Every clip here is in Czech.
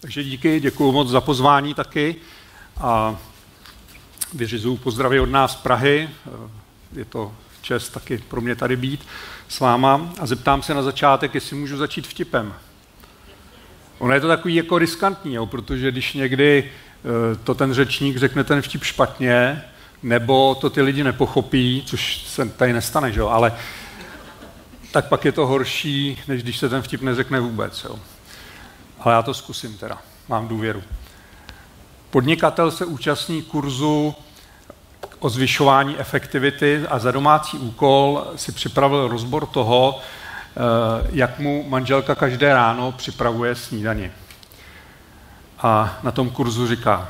Takže díky, děkuji moc za pozvání taky a vyřizuju pozdravy od nás z Prahy. Je to čest taky pro mě tady být s váma a zeptám se na začátek, jestli můžu začít vtipem. Ono je to takový jako riskantní, jo, protože když někdy eh, to ten řečník řekne ten vtip špatně, nebo to ty lidi nepochopí, což se tady nestane, že jo, ale tak pak je to horší, než když se ten vtip neřekne vůbec. Jo. Ale já to zkusím teda, mám důvěru. Podnikatel se účastní kurzu o zvyšování efektivity a za domácí úkol si připravil rozbor toho, eh, jak mu manželka každé ráno připravuje snídani. A na tom kurzu říká,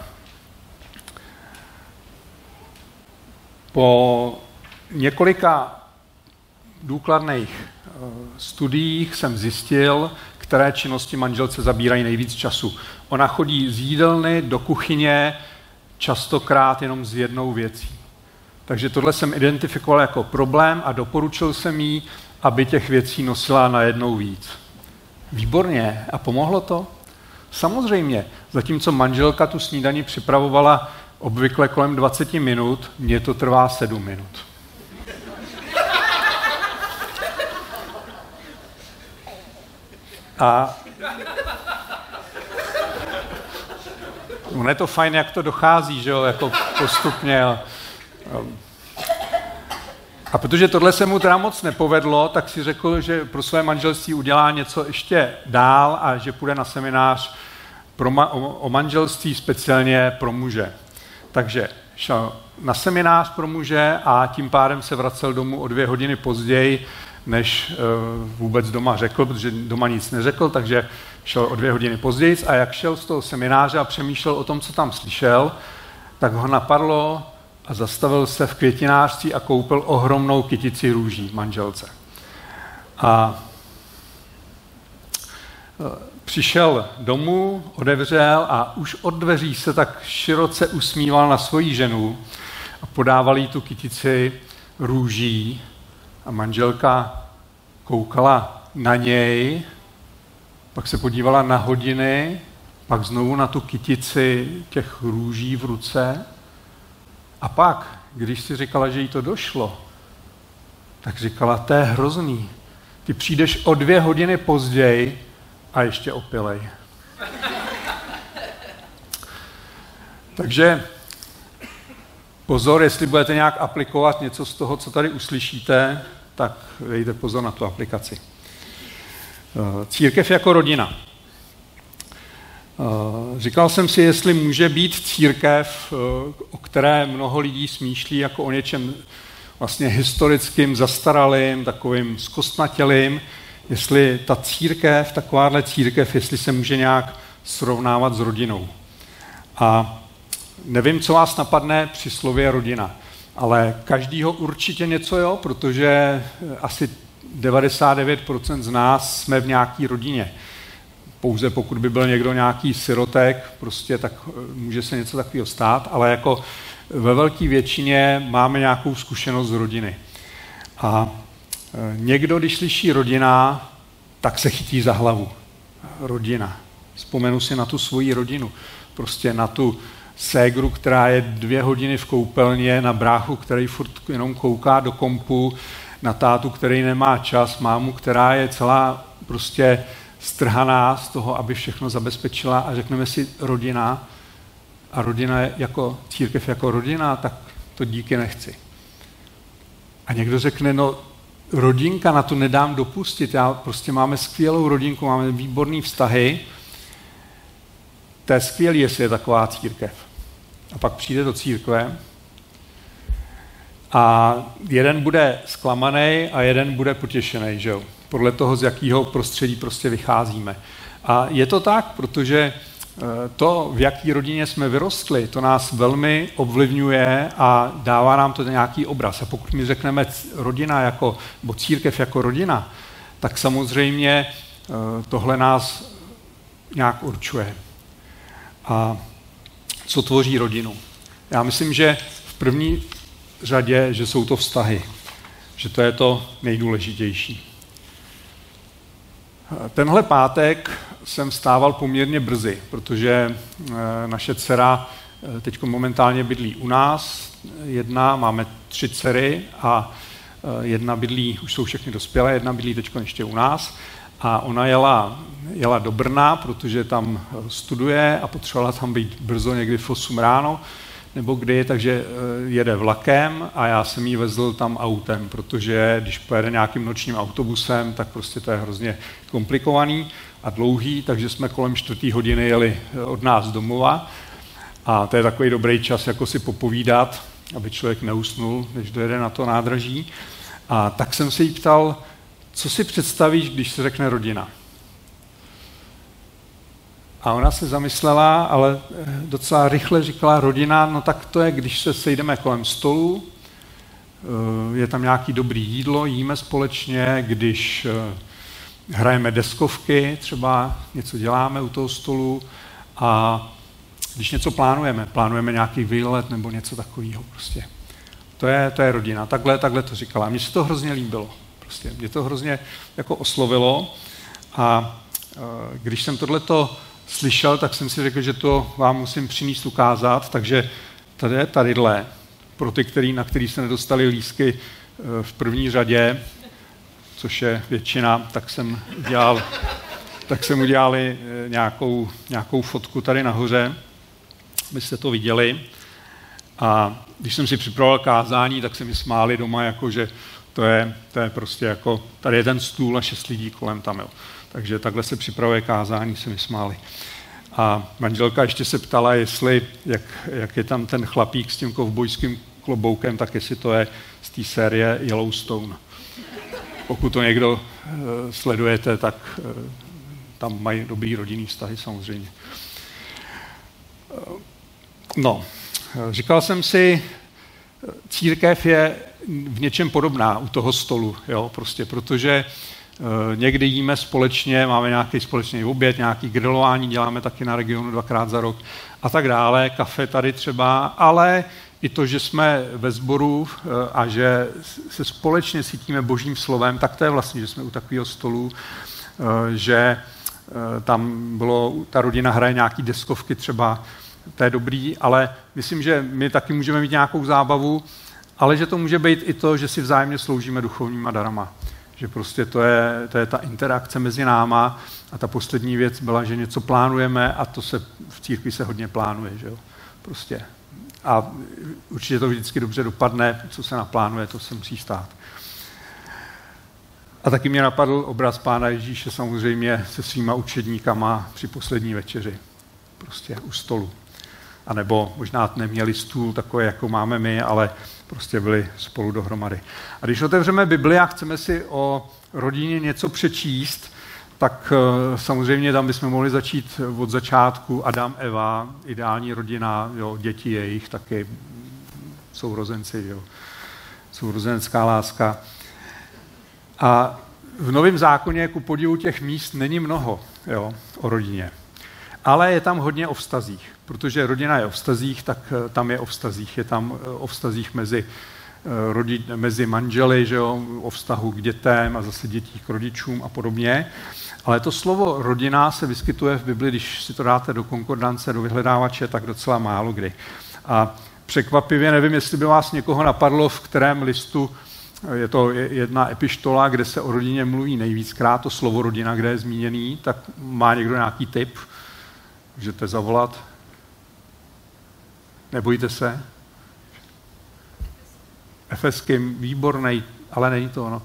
po několika důkladných eh, studiích jsem zjistil, které činnosti manželce zabírají nejvíc času. Ona chodí z jídelny do kuchyně častokrát jenom s jednou věcí. Takže tohle jsem identifikoval jako problém a doporučil jsem jí, aby těch věcí nosila na jednou víc. Výborně. A pomohlo to? Samozřejmě. Zatímco manželka tu snídani připravovala obvykle kolem 20 minut, mně to trvá 7 minut. A ono je to fajn, jak to dochází, že jo, jako postupně. A, protože tohle se mu teda moc nepovedlo, tak si řekl, že pro své manželství udělá něco ještě dál a že půjde na seminář pro ma- o manželství speciálně pro muže. Takže šel na seminář pro muže a tím pádem se vracel domů o dvě hodiny později, než uh, vůbec doma řekl, protože doma nic neřekl, takže šel o dvě hodiny později a jak šel z toho semináře a přemýšlel o tom, co tam slyšel, tak ho napadlo a zastavil se v květinářství a koupil ohromnou kytici růží manželce. A uh, přišel domů, odevřel a už od dveří se tak široce usmíval na svoji ženu a podával jí tu kytici růží a manželka koukala na něj, pak se podívala na hodiny, pak znovu na tu kytici těch růží v ruce a pak, když si říkala, že jí to došlo, tak říkala, to je hrozný. Ty přijdeš o dvě hodiny později a ještě opilej. Takže pozor, jestli budete nějak aplikovat něco z toho, co tady uslyšíte, tak dejte pozor na tu aplikaci. Eh, církev jako rodina. Eh, říkal jsem si, jestli může být církev, eh, o které mnoho lidí smýšlí jako o něčem vlastně historickým, zastaralým, takovým zkostnatělým, jestli ta církev, takováhle církev, jestli se může nějak srovnávat s rodinou. A nevím, co vás napadne při slově rodina, ale každýho určitě něco jo, protože asi 99% z nás jsme v nějaké rodině. Pouze pokud by byl někdo nějaký sirotek, prostě tak eh, může se něco takového stát, ale jako ve velké většině máme nějakou zkušenost z rodiny. A Eh, někdo, když slyší rodina, tak se chytí za hlavu. Rodina. Vzpomenu si na tu svoji rodinu. Prostě na tu ségru, která je dvě hodiny v koupelně, na bráchu, který furt jenom kouká do kompu, na tátu, který nemá čas, mámu, která je celá prostě strhaná z toho, aby všechno zabezpečila a řekneme si rodina a rodina je jako církev jako rodina, tak to díky nechci. A někdo řekne, no rodinka, na to nedám dopustit. Já prostě máme skvělou rodinku, máme výborné vztahy. To je skvělé, jestli je taková církev. A pak přijde do církve a jeden bude zklamaný a jeden bude potěšený, že jo? Podle toho, z jakého prostředí prostě vycházíme. A je to tak, protože Eh, to, v jaký rodině jsme vyrostli, to nás velmi ovlivňuje a dává nám to nějaký obraz. A pokud my řekneme rodina jako, nebo církev jako rodina, tak samozřejmě eh, tohle nás nějak určuje. A co tvoří rodinu? Já myslím, že v první řadě, že jsou to vztahy. Že to je to nejdůležitější. Tenhle pátek jsem stával poměrně brzy, protože naše dcera teď momentálně bydlí u nás, jedna, máme tři dcery a jedna bydlí, už jsou všechny dospělé, jedna bydlí teď ještě u nás a ona jela, jela do Brna, protože tam studuje a potřebovala tam být brzo někdy v 8 ráno, nebo kdy, takže eh, jede vlakem a já jsem jí vezl tam autem, protože když pojede nějakým nočním autobusem, tak prostě to je hrozně komplikovaný a dlouhý, takže jsme kolem čtvrtý hodiny jeli eh, od nás domova a to je takový dobrý čas, jako si popovídat, aby člověk neusnul, než dojede na to nádraží. A tak jsem se jí ptal, co si představíš, když se řekne rodina? A ona se zamyslela, ale eh, docela rychle říkala rodina, no tak to je, když se sejdeme kolem stolu, eh, je tam nějaký dobrý jídlo, jíme společně, když eh, hrajeme deskovky, třeba něco děláme u toho stolu a když něco plánujeme, plánujeme nějaký výlet nebo něco takového prostě. To je, to je rodina. Takhle, takhle to říkala. Mně se to hrozně líbilo. Prostě. Mě to hrozně jako oslovilo a když jsem tohleto slyšel, tak jsem si řekl, že to vám musím přinést ukázat, takže tady je tadyhle, pro ty, který, na který se nedostali lísky eh, v první řadě, což je většina, tak jsem udělal, tak jsem udělali eh, nějakou, nějakou fotku tady nahoře, abyste to viděli. A když jsem si připravoval kázání, tak se mi smáli doma, jako že to je, to je prostě jako, tady je ten stůl a šest lidí kolem tam, jo. Takže takhle se připravuje kázání, se mi smáli. A manželka ještě se ptala, jestli, jak, jak je tam ten chlapík s tím kovbojským kloboukem, tak jestli to je z té série Yellowstone. Pokud to někdo uh, sledujete, tak uh, tam mají dobrý rodinný vztahy samozřejmě. Uh, no, říkal jsem si, církev je v něčem podobná u toho stolu, jo, prostě, protože Eh, někdy jíme společně, máme nějaký společný oběd, nějaký grilování, děláme taky na regionu dvakrát za rok a tak dále, kafe tady třeba, ale i to, že jsme ve sboru eh, a že se společně cítíme božím slovem, tak to je vlastně, že jsme u takového stolu, eh, že tam bylo, ta rodina hraje nějaký deskovky třeba, to je dobrý, ale myslím, že my taky můžeme mít nějakou zábavu, ale že to může být i to, že si vzájemně sloužíme duchovníma darama že prostě to je, to je ta interakce mezi náma a ta poslední věc byla, že něco plánujeme a to se v církvi se hodně plánuje, že jo? Prostě. A určitě to vždycky dobře dopadne, co se naplánuje, to se musí stát. A taky mě napadl obraz pána Ježíše samozřejmě se svýma učedníkama při poslední večeři. Prostě u stolu. A nebo možná neměli stůl takový, jako máme my, ale prostě byli spolu dohromady. A když otevřeme Bibli a chceme si o rodině něco přečíst, tak eh, samozřejmě tam bychom mohli začít od začátku. Adam, Eva, ideální rodina, jo, děti jejich taky, sourozenci, jo, sourozenecká láska. A v Novém zákoně ku podivu těch míst není mnoho jo, o rodině. Ale je tam hodně o vztazích protože rodina je o vztazích, tak eh, tam je o vztazích. Je tam eh, o vztazích mezi, eh, rodi, mezi manželi, že jo, o vztahu k dětem a zase dětí k rodičům a podobně. Ale to slovo rodina se vyskytuje v Bibli, když si to dáte do konkordance, do vyhledávače, tak docela málo kdy. A překvapivě, nevím, jestli by vás někoho napadlo, v kterém listu je to jedna epištola, kde se o rodině mluví nejvíckrát, to slovo rodina, kde je zmíněný, tak má někdo nějaký tip, můžete zavolat. Nebojte se. Efeským, výborný, ale není to ono.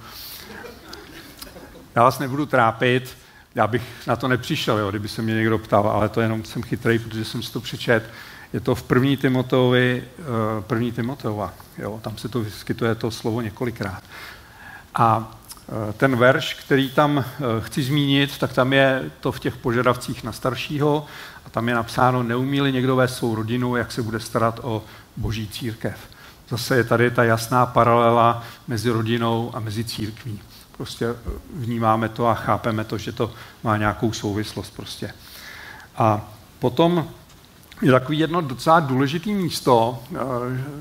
Já vás nebudu trápit, já bych na to nepřišel, jo, kdyby se mě někdo ptal, ale to jenom jsem chytrý, protože jsem si to přečet. Je to v první Timoteovi, eh, první Timoteova, jo, tam se to vyskytuje to slovo několikrát. A eh, ten verš, který tam eh, chci zmínit, tak tam je to v těch požadavcích na staršího a tam je napsáno, neumí někdo vést svou rodinu, jak se bude starat o boží církev. Zase je tady ta jasná paralela mezi rodinou a mezi církví. Prostě vnímáme to a chápeme to, že to má nějakou souvislost prostě. A potom je takový jedno docela důležité místo, eh,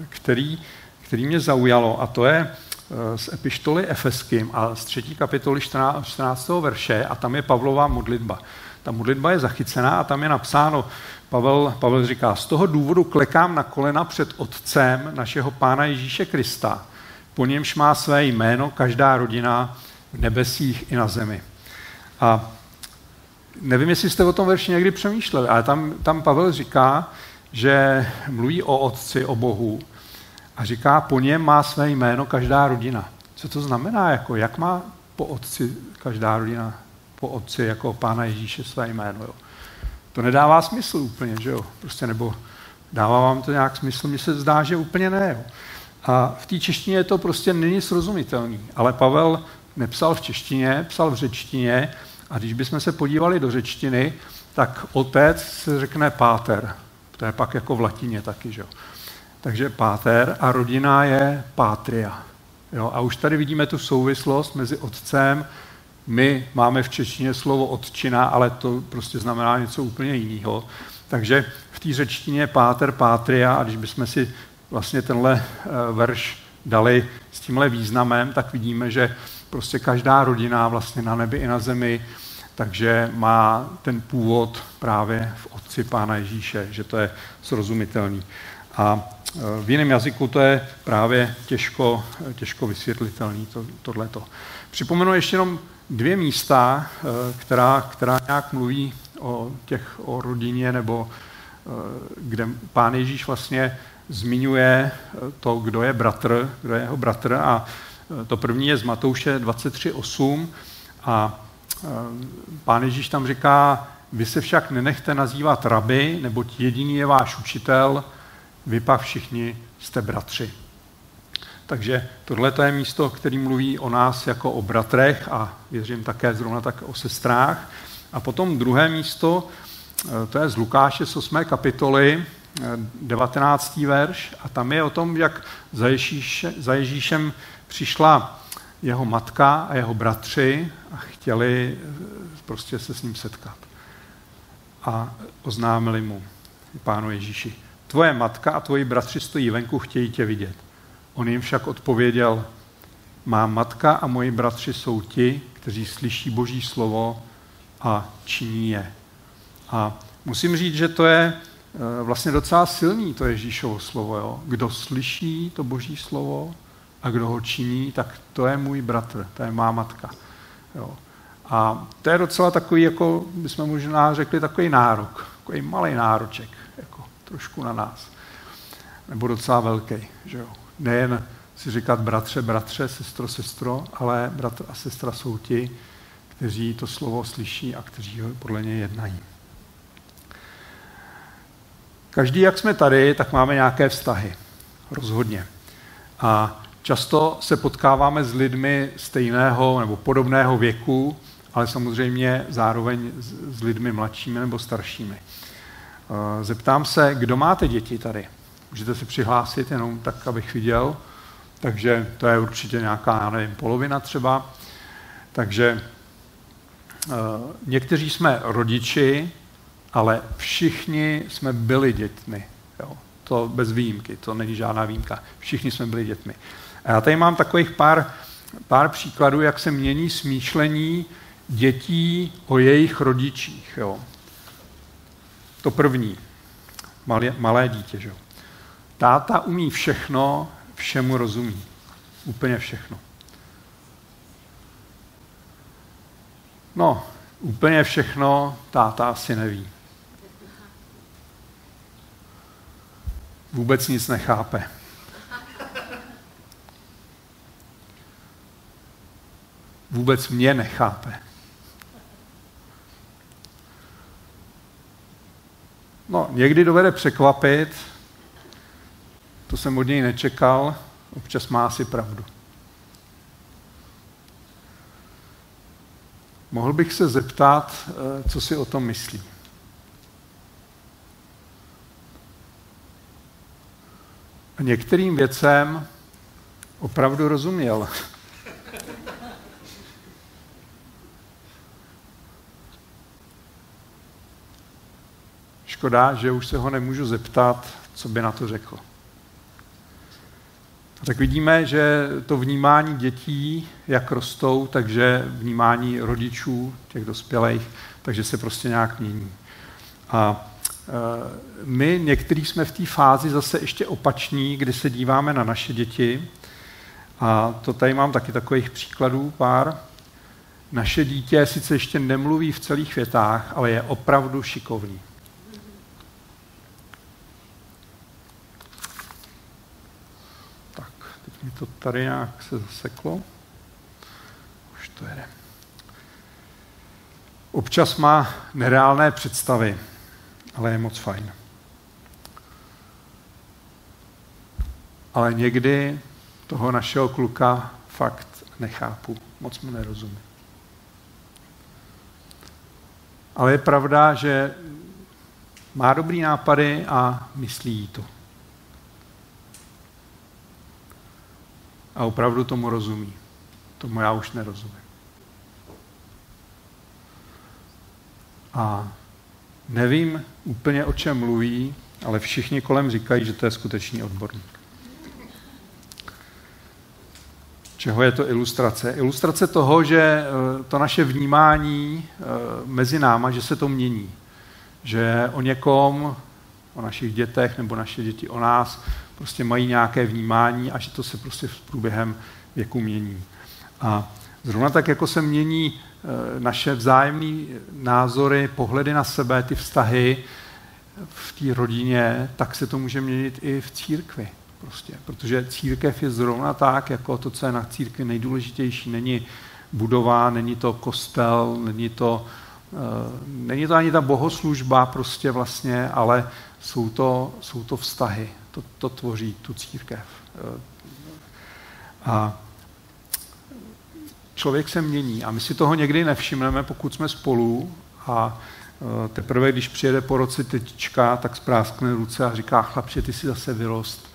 který, který mě zaujalo, a to je eh, z epištoly Efeským a z třetí kapitoly 14. 14. verše, a tam je Pavlová modlitba. Ta modlitba je zachycená a tam je napsáno, Pavel, Pavel říká, z toho důvodu klekám na kolena před Otcem našeho Pána Ježíše Krista, po němž má své jméno každá rodina v nebesích i na zemi. A nevím, jestli jste o tom verši někdy přemýšleli, ale tam, tam Pavel říká, že mluví o Otci, o Bohu a říká, po něm má své jméno každá rodina. Co to znamená? Jako, jak má po Otci každá rodina, po Otci jako Pána Ježíše své jméno? Jo? To nedává smysl úplně, že jo? Prostě nebo dává vám to nějak smysl? Mně se zdá, že úplně ne. Jo? A v té češtině to prostě není srozumitelný. Ale Pavel nepsal v češtině, psal v řečtině a když bychom se podívali do řečtiny, tak otec se řekne páter. To je pak jako v latině taky, že jo. Takže páter a rodina je pátria. Jo, a už tady vidíme tu souvislost mezi otcem. My máme v češtině slovo otčina, ale to prostě znamená něco úplně jiného. Takže v té řečtině páter, pátria, a když bychom si vlastně tenhle eh, verš dali s tímhle významem, tak vidíme, že prostě každá rodina vlastně na nebi i na zemi, takže má ten původ právě v Otci Pána Ježíše, že to je srozumitelný. A e, v jiném jazyku to je právě těžko, těžko vysvětlitelný, to, tohleto. Připomenu ještě jenom dvě místa, e, která, která nějak mluví o, těch, o rodině, nebo e, kde pán Ježíš vlastně zmiňuje to, kdo je bratr, kdo je jeho bratr a to první je z Matouše 23.8 a pán Ježíš tam říká, vy se však nenechte nazývat raby, neboť jediný je váš učitel, vy pak všichni jste bratři. Takže tohle je místo, který mluví o nás jako o bratrech a věřím také zrovna tak o sestrách. A potom druhé místo, to je z Lukáše z 8. kapitoly, 19. verš, a tam je o tom, jak za, Ježíše, za Ježíšem přišla jeho matka a jeho bratři a chtěli prostě se s ním setkat. A oznámili mu, pánu Ježíši, tvoje matka a tvoji bratři stojí venku, chtějí tě vidět. On jim však odpověděl, má matka a moji bratři jsou ti, kteří slyší Boží slovo a činí je. A musím říct, že to je eh, vlastně docela silný, to Ježíšovo slovo. Jo? Kdo slyší to Boží slovo a kdo ho činí, tak to je můj bratr, to je má matka. Jo? A to je docela takový, jako bychom možná řekli, takový nárok, takový malý nároček, jako trošku na nás. Nebo docela velký, že jo. Nejen si říkat bratře, bratře, sestro, sestro, ale bratr a sestra jsou ti, kteří to slovo slyší a kteří ho podle něj jednají. Každý, jak jsme tady, tak máme nějaké vztahy. Rozhodně. A často se potkáváme s lidmi stejného nebo podobného věku, ale samozřejmě zároveň s lidmi mladšími nebo staršími. Eh, zeptám se, kdo máte děti tady? Můžete se přihlásit jenom tak, abych viděl. Takže to je určitě nějaká, já nevím, polovina třeba. Takže eh, někteří jsme rodiči, ale všichni jsme byli dětmi. Jo. To bez výjimky, to není žádná výjimka. Všichni jsme byli dětmi. A já tady mám takových pár, pár příkladů, jak se mění smýšlení dětí o jejich rodičích. Jo. To první, malé, malé dítě. Že? Táta umí všechno, všemu rozumí. Úplně všechno. No, úplně všechno táta asi neví. Vůbec nic nechápe. Vůbec mě nechápe. No, někdy dovede překvapit, to jsem od něj nečekal, občas má asi pravdu. Mohl bych se zeptat, eh, co si o tom myslí. A některým věcem opravdu rozuměl. Škoda, že už se ho nemůžu zeptat, co by na to řekl. Tak vidíme, že to vnímání dětí, jak rostou, takže vnímání rodičů, těch dospělých, takže se prostě nějak mění. A e, my někteří jsme v té fázi zase ještě opační, kdy se díváme na naše děti. A to tady mám taky takových příkladů pár. Naše dítě sice ještě nemluví v celých větách, ale je opravdu šikovný. Mi to tady nějak se zaseklo. Už to jede. Občas má nereálné představy, ale je moc fajn. Ale někdy toho našeho kluka fakt nechápu, moc mu nerozumím. Ale je pravda, že má dobrý nápady a myslí to. A opravdu tomu rozumí. Tomu já už nerozumím. A nevím úplně, o čem mluví, ale všichni kolem říkají, že to je skutečný odborník. Čeho je to ilustrace? Ilustrace toho, že eh, to naše vnímání eh, mezi náma, že se to mění. Že o někom, o našich dětech nebo naše děti o nás prostě mají nějaké vnímání a že to se prostě v průběhem věku mění. A zrovna tak, jako se mění eh, naše vzájemné názory, pohledy na sebe, ty vztahy v té rodině, tak se to může měnit i v církvi. Prostě, protože církev je zrovna tak, jako to, co je na církvi nejdůležitější. Není budova, není to kostel, není to, uh, není to ani ta bohoslužba prostě vlastně, ale jsou to, jsou to vztahy. To, to tvoří tu církev. Uh, a člověk se mění a my si toho někdy nevšimneme, pokud jsme spolu a eh, teprve, když přijede po roce tetička, tak spráskne ruce a říká, chlapče, ty jsi zase vyrost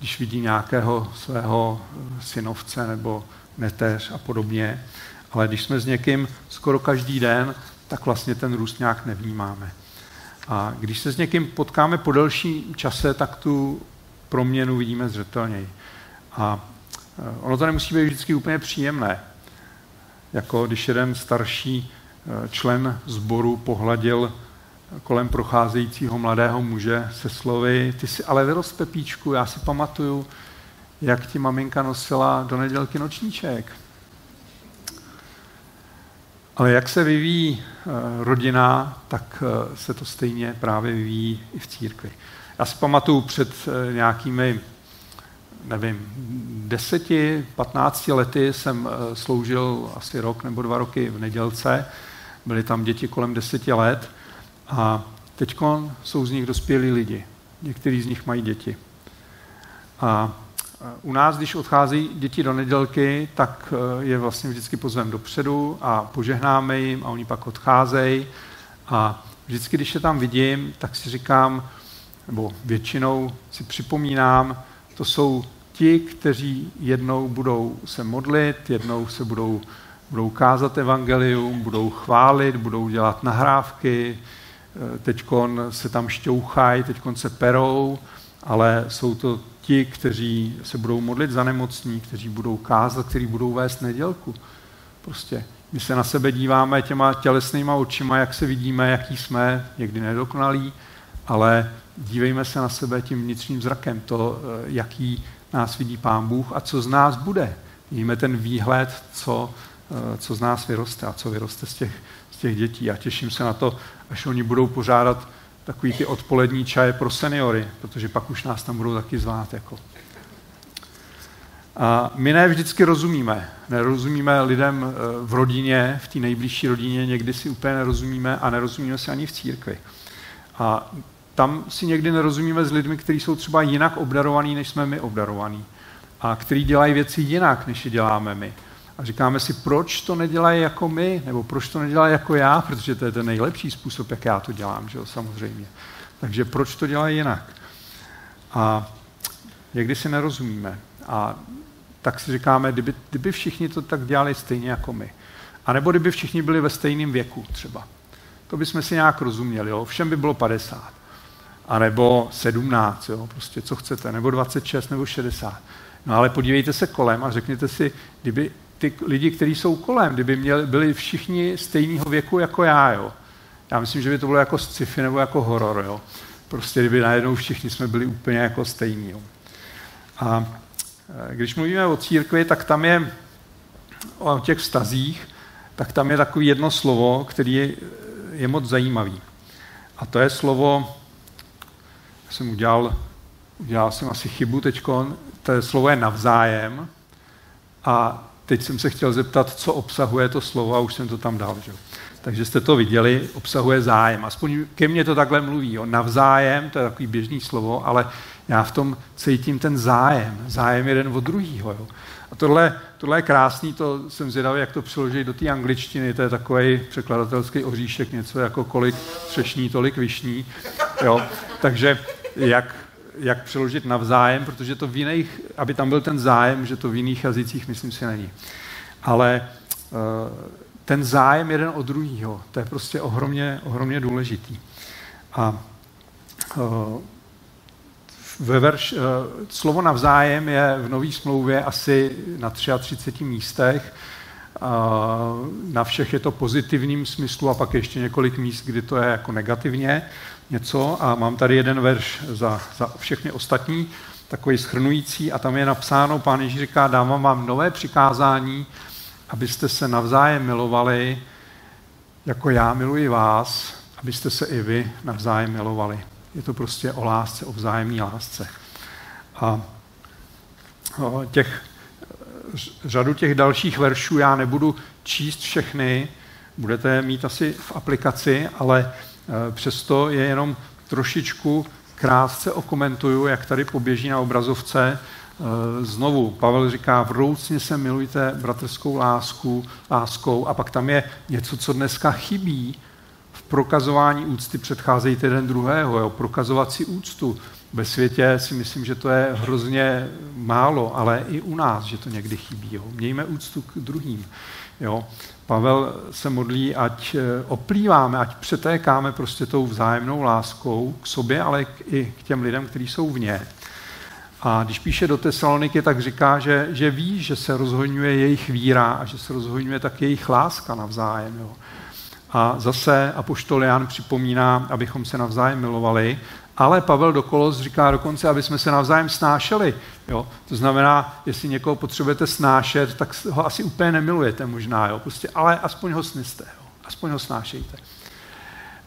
když vidí nějakého svého synovce nebo neteř a podobně. Ale když jsme s někým skoro každý den, tak vlastně ten růst nějak nevnímáme. A když se s někým potkáme po delší čase, tak tu proměnu vidíme zřetelněji. A e, ono to nemusí být vždycky úplně příjemné. Jako když jeden starší e, člen sboru pohladil kolem procházejícího mladého muže se slovy, ty jsi ale vyrost Pepíčku, já si pamatuju, jak ti maminka nosila do nedělky nočníček. Ale jak se vyvíjí eh, rodina, tak eh, se to stejně právě vyvíjí i v církvi. Já si pamatuju před eh, nějakými, nevím, deseti, patnácti lety jsem sloužil asi rok nebo dva roky v nedělce. Byly tam děti kolem deseti let a teď jsou z nich dospělí lidi. Někteří z nich mají děti. A u nás, když odchází děti do nedělky, tak e, je vlastně vždycky pozvem dopředu a požehnáme jim a oni pak odcházejí. A vždycky, když je tam vidím, tak si říkám, nebo většinou si připomínám, to jsou ti, kteří jednou budou se modlit, jednou se budou, budou kázat evangelium, budou chválit, budou dělat nahrávky, Eh, teď se tam šťouchají, teď se perou, ale jsou to ti, kteří se budou modlit za nemocní, kteří budou kázat, kteří budou vést nedělku. Prostě my se na sebe díváme těma tělesnýma očima, jak se vidíme, jaký jsme, někdy nedokonalí, ale dívejme se na sebe tím vnitřním zrakem, to, eh, jaký nás vidí Pán Bůh a co z nás bude. Vidíme ten výhled, co, eh, co z nás vyroste a co vyroste z těch, z těch dětí. A těším se na to, až oni budou pořádat takový ty odpolední čaje pro seniory, protože pak už nás tam budou taky zvát. Jako. A my ne vždycky rozumíme. Nerozumíme lidem eh, v rodině, v té nejbližší rodině, někdy si úplně nerozumíme a nerozumíme si ani v církvi. A tam si někdy nerozumíme s lidmi, kteří jsou třeba jinak obdarovaní, než jsme my obdarovaní. A kteří dělají věci jinak, než je děláme my. A říkáme si, proč to nedělají jako my, nebo proč to nedělají jako já, protože to je ten nejlepší způsob, jak já to dělám, že jo, samozřejmě. Takže proč to dělají jinak? A někdy si nerozumíme. A tak si říkáme, kdyby, kdyby všichni to tak dělali stejně jako my. A nebo kdyby všichni byli ve stejném věku třeba. To bychom si nějak rozuměli, jo? všem by bylo 50. A nebo 17, jo, prostě co chcete, nebo 26, nebo 60. No ale podívejte se kolem a řekněte si, kdyby ty lidi, kteří jsou kolem, kdyby měli, byli všichni stejného věku jako já, jo. Já myslím, že by to bylo jako sci-fi nebo jako horor, jo. Prostě kdyby najednou všichni jsme byli úplně jako stejní, jo. A e, když mluvíme o církvi, tak tam je o těch vztazích, tak tam je takové jedno slovo, který je, je moc zajímavý. A to je slovo, já jsem udělal, udělal jsem asi chybu teď, to je slovo je navzájem a teď jsem se chtěl zeptat, co obsahuje to slovo a už jsem to tam dal. Že? Takže jste to viděli, obsahuje zájem. Aspoň ke mně to takhle mluví. Jo. Navzájem, to je takový běžný slovo, ale já v tom cítím ten zájem. Zájem jeden od druhého. A tohle, tohle je krásný, to jsem zvědavý, jak to přeložit do té angličtiny, to je takový překladatelský oříšek, něco jako kolik třešní, tolik vyšní. Jo. Takže jak, jak přeložit navzájem, protože to v jiných, aby tam byl ten zájem, že to v jiných jazycích, myslím si, není. Ale uh, ten zájem jeden od druhého, to je prostě ohromně, ohromně důležitý. A uh, ve verš, uh, slovo navzájem je v Nové smlouvě asi na 33 místech. Na všech je to pozitivním smyslu a pak ještě několik míst, kdy to je jako negativně něco. A mám tady jeden verš za, za všechny ostatní, takový schrnující a tam je napsáno, pán Ježíš říká, dávám vám nové přikázání, abyste se navzájem milovali, jako já miluji vás, abyste se i vy navzájem milovali. Je to prostě o lásce, o vzájemné lásce. A těch, řadu těch dalších veršů já nebudu číst všechny, budete mít asi v aplikaci, ale přesto je jenom trošičku krátce okomentuju, jak tady poběží na obrazovce. E, znovu, Pavel říká, vroucně se milujte bratrskou lásku, láskou a pak tam je něco, co dneska chybí, prokazování úcty předcházejte jeden druhého, jo? prokazovat si úctu. Ve světě si myslím, že to je hrozně málo, ale i u nás, že to někdy chybí. Jo? Mějme úctu k druhým. Jo? Pavel se modlí, ať eh, oplýváme, ať přetékáme prostě tou vzájemnou láskou k sobě, ale i k těm lidem, kteří jsou v ně. A když píše do Tesaloniky, tak říká, že, že ví, že se rozhodňuje jejich víra a že se rozhodňuje tak jejich láska navzájem. Jo. A zase Apoštol Jan připomíná, abychom se navzájem milovali, ale Pavel do Kolos říká dokonce, aby jsme se navzájem snášeli. Jo? To znamená, jestli někoho potřebujete snášet, tak ho asi úplně nemilujete možná, jo? Prostě, ale aspoň ho sniste, jo? aspoň ho snášejte.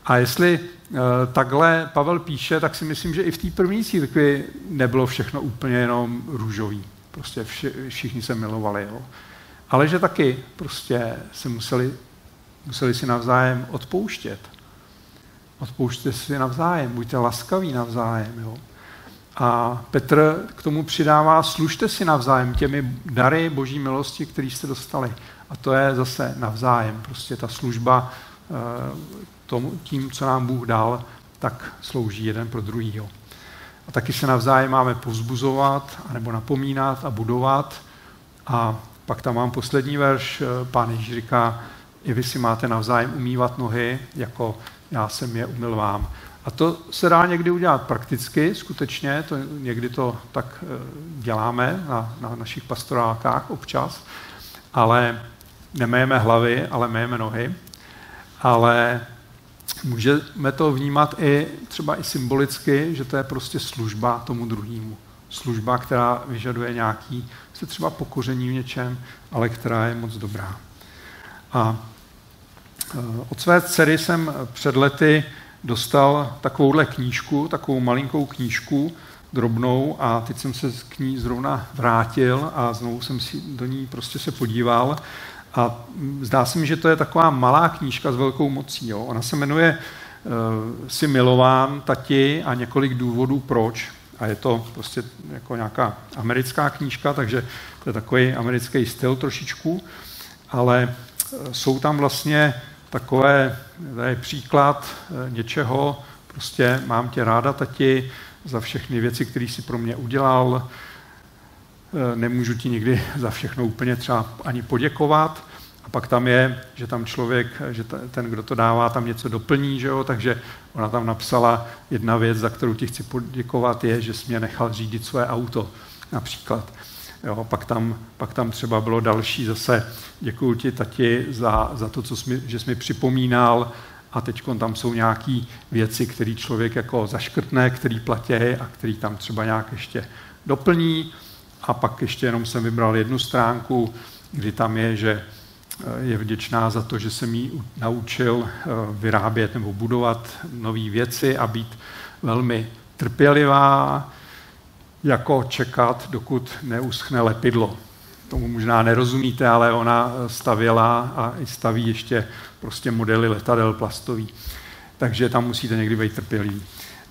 A jestli e, takhle Pavel píše, tak si myslím, že i v té první církvi nebylo všechno úplně jenom růžový. Prostě vši, všichni se milovali. Jo? Ale že taky prostě se museli Museli si navzájem odpouštět. Odpouštěte si navzájem, buďte laskaví navzájem. Jo? A Petr k tomu přidává, služte si navzájem těmi dary boží milosti, které jste dostali. A to je zase navzájem. Prostě ta služba eh, tomu, tím, co nám Bůh dal, tak slouží jeden pro druhýho. A taky se navzájem máme povzbuzovat, anebo napomínat a budovat. A pak tam mám poslední verš, eh, pán Ježíš říká, i vy si máte navzájem umývat nohy, jako já jsem je umyl vám. A to se dá někdy udělat prakticky, skutečně, to, někdy to tak eh, děláme na, na našich pastorálkách občas, ale neméjeme hlavy, ale méjeme nohy. Ale můžeme to vnímat i třeba i symbolicky, že to je prostě služba tomu druhému. Služba, která vyžaduje nějaký, se třeba pokoření v něčem, ale která je moc dobrá. A od své dcery jsem před lety dostal takovouhle knížku, takovou malinkou knížku, drobnou a teď jsem se k ní zrovna vrátil a znovu jsem si do ní prostě se podíval a zdá se mi, že to je taková malá knížka s velkou mocí. Jo. Ona se jmenuje uh, Si milován, tati a několik důvodů proč. A je to prostě jako nějaká americká knížka, takže to je takový americký styl trošičku, ale eh, jsou tam vlastně takové, je příklad eh, něčeho, prostě mám tě ráda, tati, za všechny věci, které jsi pro mě udělal, eh, nemůžu ti nikdy za všechno úplně třeba ani poděkovat, A pak tam je, že tam člověk, že ten, kdo to dává, tam něco doplní, že jo? takže ona tam napsala jedna věc, za kterou ti chci poděkovat, je, že jsi mě nechal řídit své auto, například. Jo, pak, tam, pak tam třeba bylo další zase, děkuji ti tati za, za to, co jsi, že jsi mi připomínal a teď tam jsou nějaké věci, které člověk jako zaškrtne, který platí a který tam třeba nějak ještě doplní. A pak ještě jenom jsem vybral jednu stránku, kdy tam je, že eh, je vděčná za to, že jsem jí naučil eh, vyrábět nebo budovat nové věci a být velmi trpělivá, jako čekat, dokud neuschne lepidlo. Tomu možná nerozumíte, ale ona stavěla a i staví ještě prostě modely letadel plastový. Takže tam musíte někdy být trpělivý.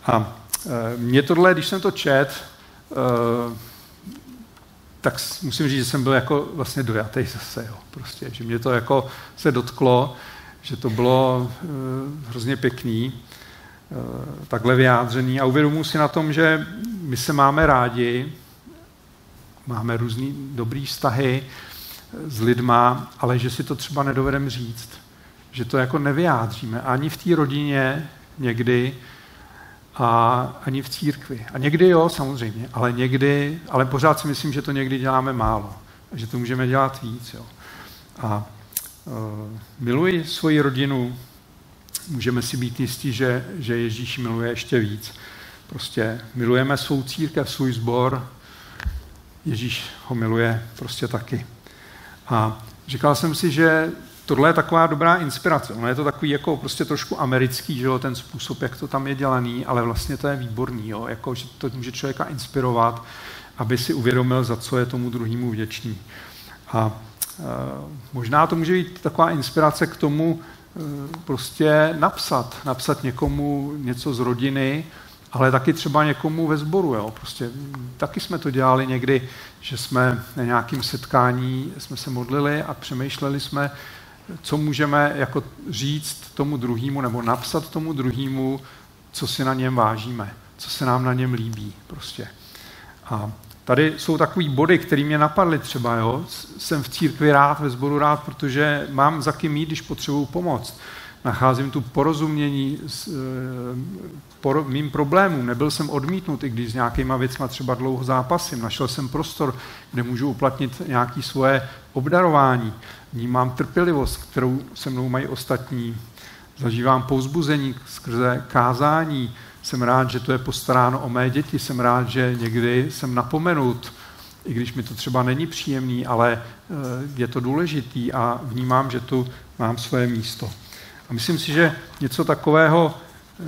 A e, mě tohle, když jsem to čet, e, tak musím říct, že jsem byl jako vlastně dojatý zase, jo, prostě, že mě to jako se dotklo, že to bylo e, hrozně pěkný, takhle vyjádřený a uvědomuji si na tom, že my se máme rádi, máme různý dobrý vztahy s lidma, ale že si to třeba nedovedeme říct. Že to jako nevyjádříme ani v té rodině někdy a ani v církvi. A někdy jo, samozřejmě, ale někdy, ale pořád si myslím, že to někdy děláme málo. Že to můžeme dělat víc. Jo. A uh, miluji svoji rodinu, můžeme si být jistí, že, že Ježíš miluje ještě víc. Prostě milujeme svou církev, svůj sbor, Ježíš ho miluje prostě taky. A říkal jsem si, že tohle je taková dobrá inspirace. Ono je to takový jako prostě trošku americký, že jo, ten způsob, jak to tam je dělaný, ale vlastně to je výborný, jo, jako, že to může člověka inspirovat, aby si uvědomil, za co je tomu druhému vděčný. A e, možná to může být taková inspirace k tomu e, prostě napsat, napsat někomu něco z rodiny, ale taky třeba někomu ve sboru. Jo? Prostě taky jsme to dělali někdy, že jsme na nějakém setkání jsme se modlili a přemýšleli jsme, co můžeme jako říct tomu druhému nebo napsat tomu druhému, co si na něm vážíme, co se nám na něm líbí. Prostě. A tady jsou takový body, které mě napadly třeba. Jo? Jsem v církvi rád, ve sboru rád, protože mám za kým jít, když potřebuju pomoc nacházím tu porozumění s e, por, mým problémům. Nebyl jsem odmítnut, i když s nějakýma věcma třeba dlouho zápasím. Našel jsem prostor, kde můžu uplatnit nějaké svoje obdarování. Vnímám trpělivost, kterou se mnou mají ostatní. Zažívám pouzbuzení skrze kázání. Jsem rád, že to je postaráno o mé děti. Jsem rád, že někdy jsem napomenut, i když mi to třeba není příjemný, ale e, je to důležitý a vnímám, že tu mám své místo. A myslím si, že něco takového, eh,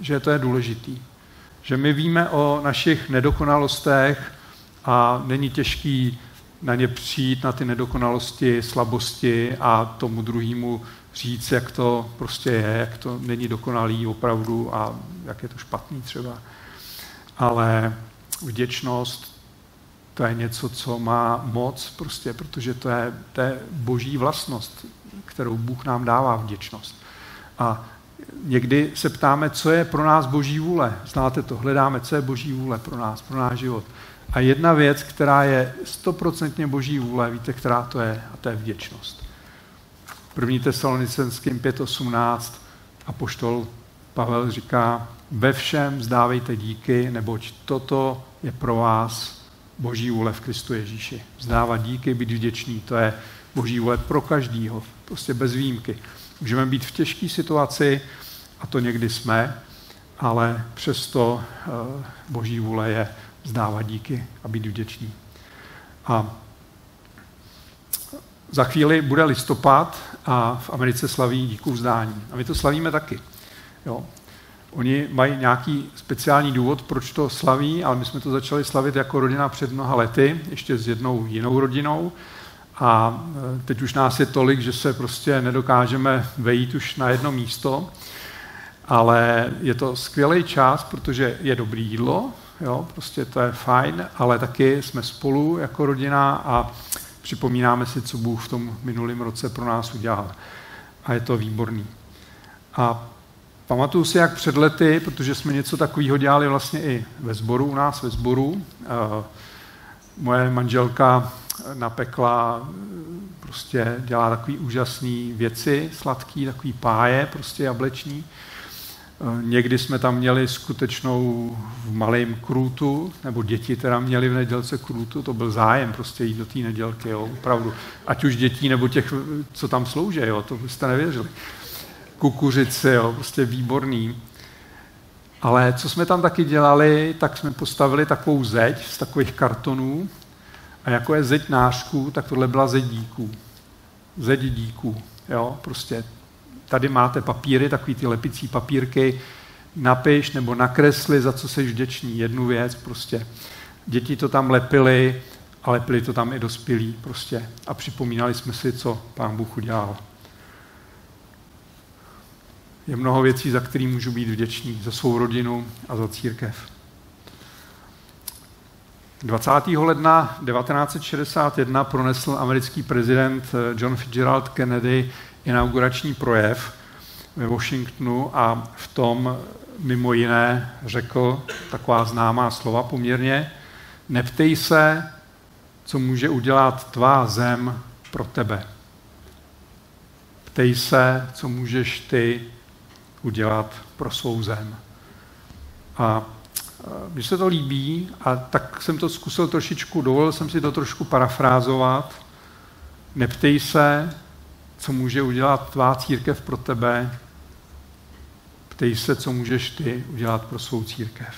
že to je důležitý. Že my víme o našich nedokonalostech a není těžký na ně přijít, na ty nedokonalosti, slabosti a tomu druhému říct, jak to prostě je, jak to není dokonalý opravdu a jak je to špatný třeba. Ale vděčnost to je něco, co má moc prostě, protože to je, to je boží vlastnost kterou Bůh nám dává vděčnost. A někdy se ptáme, co je pro nás boží vůle. Znáte to, hledáme, co je boží vůle pro nás, pro náš život. A jedna věc, která je stoprocentně boží vůle, víte, která to je? A to je vděčnost. První tesalonicenským 5.18 a poštol Pavel říká, ve všem zdávejte díky, neboť toto je pro vás boží vůle v Kristu Ježíši. Vzdávat díky, být vděčný, to je boží vůle pro každýho, prostě bez výjimky. Můžeme být v těžké situaci, a to někdy jsme, ale přesto eh, boží vůle je vzdávat díky a být vděčný. A za chvíli bude listopad a v Americe slaví díku vzdání. A my to slavíme taky. Jo. Oni mají nějaký speciální důvod, proč to slaví, ale my jsme to začali slavit jako rodina před mnoha lety, ještě s jednou jinou rodinou. A e, teď už nás je tolik, že se prostě nedokážeme vejít už na jedno místo, ale je to skvělý čas, protože je dobrý jídlo, jo, prostě to je fajn, ale taky jsme spolu jako rodina a připomínáme si, co Bůh v tom minulém roce pro nás udělal. A je to výborný. A pamatuju si, jak před lety, protože jsme něco takového dělali vlastně i ve sboru, u nás ve sboru, moje manželka napekla prostě dělá takový úžasný věci, sladký, takový páje, prostě jableční. Eh, někdy jsme tam měli skutečnou v malém krůtu, nebo děti teda měli v nedělce krůtu, to byl zájem prostě jít do té nedělky, jo, opravdu. Ať už dětí, nebo těch, co tam slouží, jo, to byste nevěřili. Kukuřici, jo, prostě výborný. Ale co jsme tam taky dělali, tak jsme postavili takovou zeď z takových kartonů a jako je zeď nářků, tak tohle byla zeď díků. Zeď díků, jo, prostě tady máte papíry, takový ty lepicí papírky, napiš nebo nakresli, za co jsi vděčný. Jednu věc prostě. Děti to tam lepili a lepili to tam i dospělí prostě. A připomínali jsme si, co pán Bůh udělal. Je mnoho věcí, za které můžu být vděčný. Za svou rodinu a za církev. 20. ledna 1961 pronesl americký prezident John Fitzgerald Kennedy inaugurační projev ve Washingtonu a v tom mimo jiné řekl taková známá slova poměrně, neptej se, co může udělat tvá zem pro tebe. Ptej se, co můžeš ty udělat pro svou zem. A mně se to líbí a tak jsem to zkusil trošičku, dovolil jsem si to trošku parafrázovat. Neptej se, co může udělat tvá církev pro tebe, ptej se, co můžeš ty udělat pro svou církev.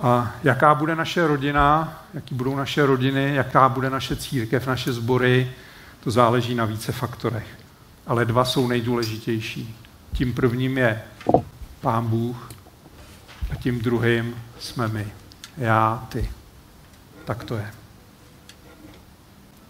A jaká bude naše rodina, jaký budou naše rodiny, jaká bude naše církev, naše sbory, to záleží na více faktorech. Ale dva jsou nejdůležitější. Tím prvním je Pán Bůh a tím druhým jsme my. Já, ty. Tak to je.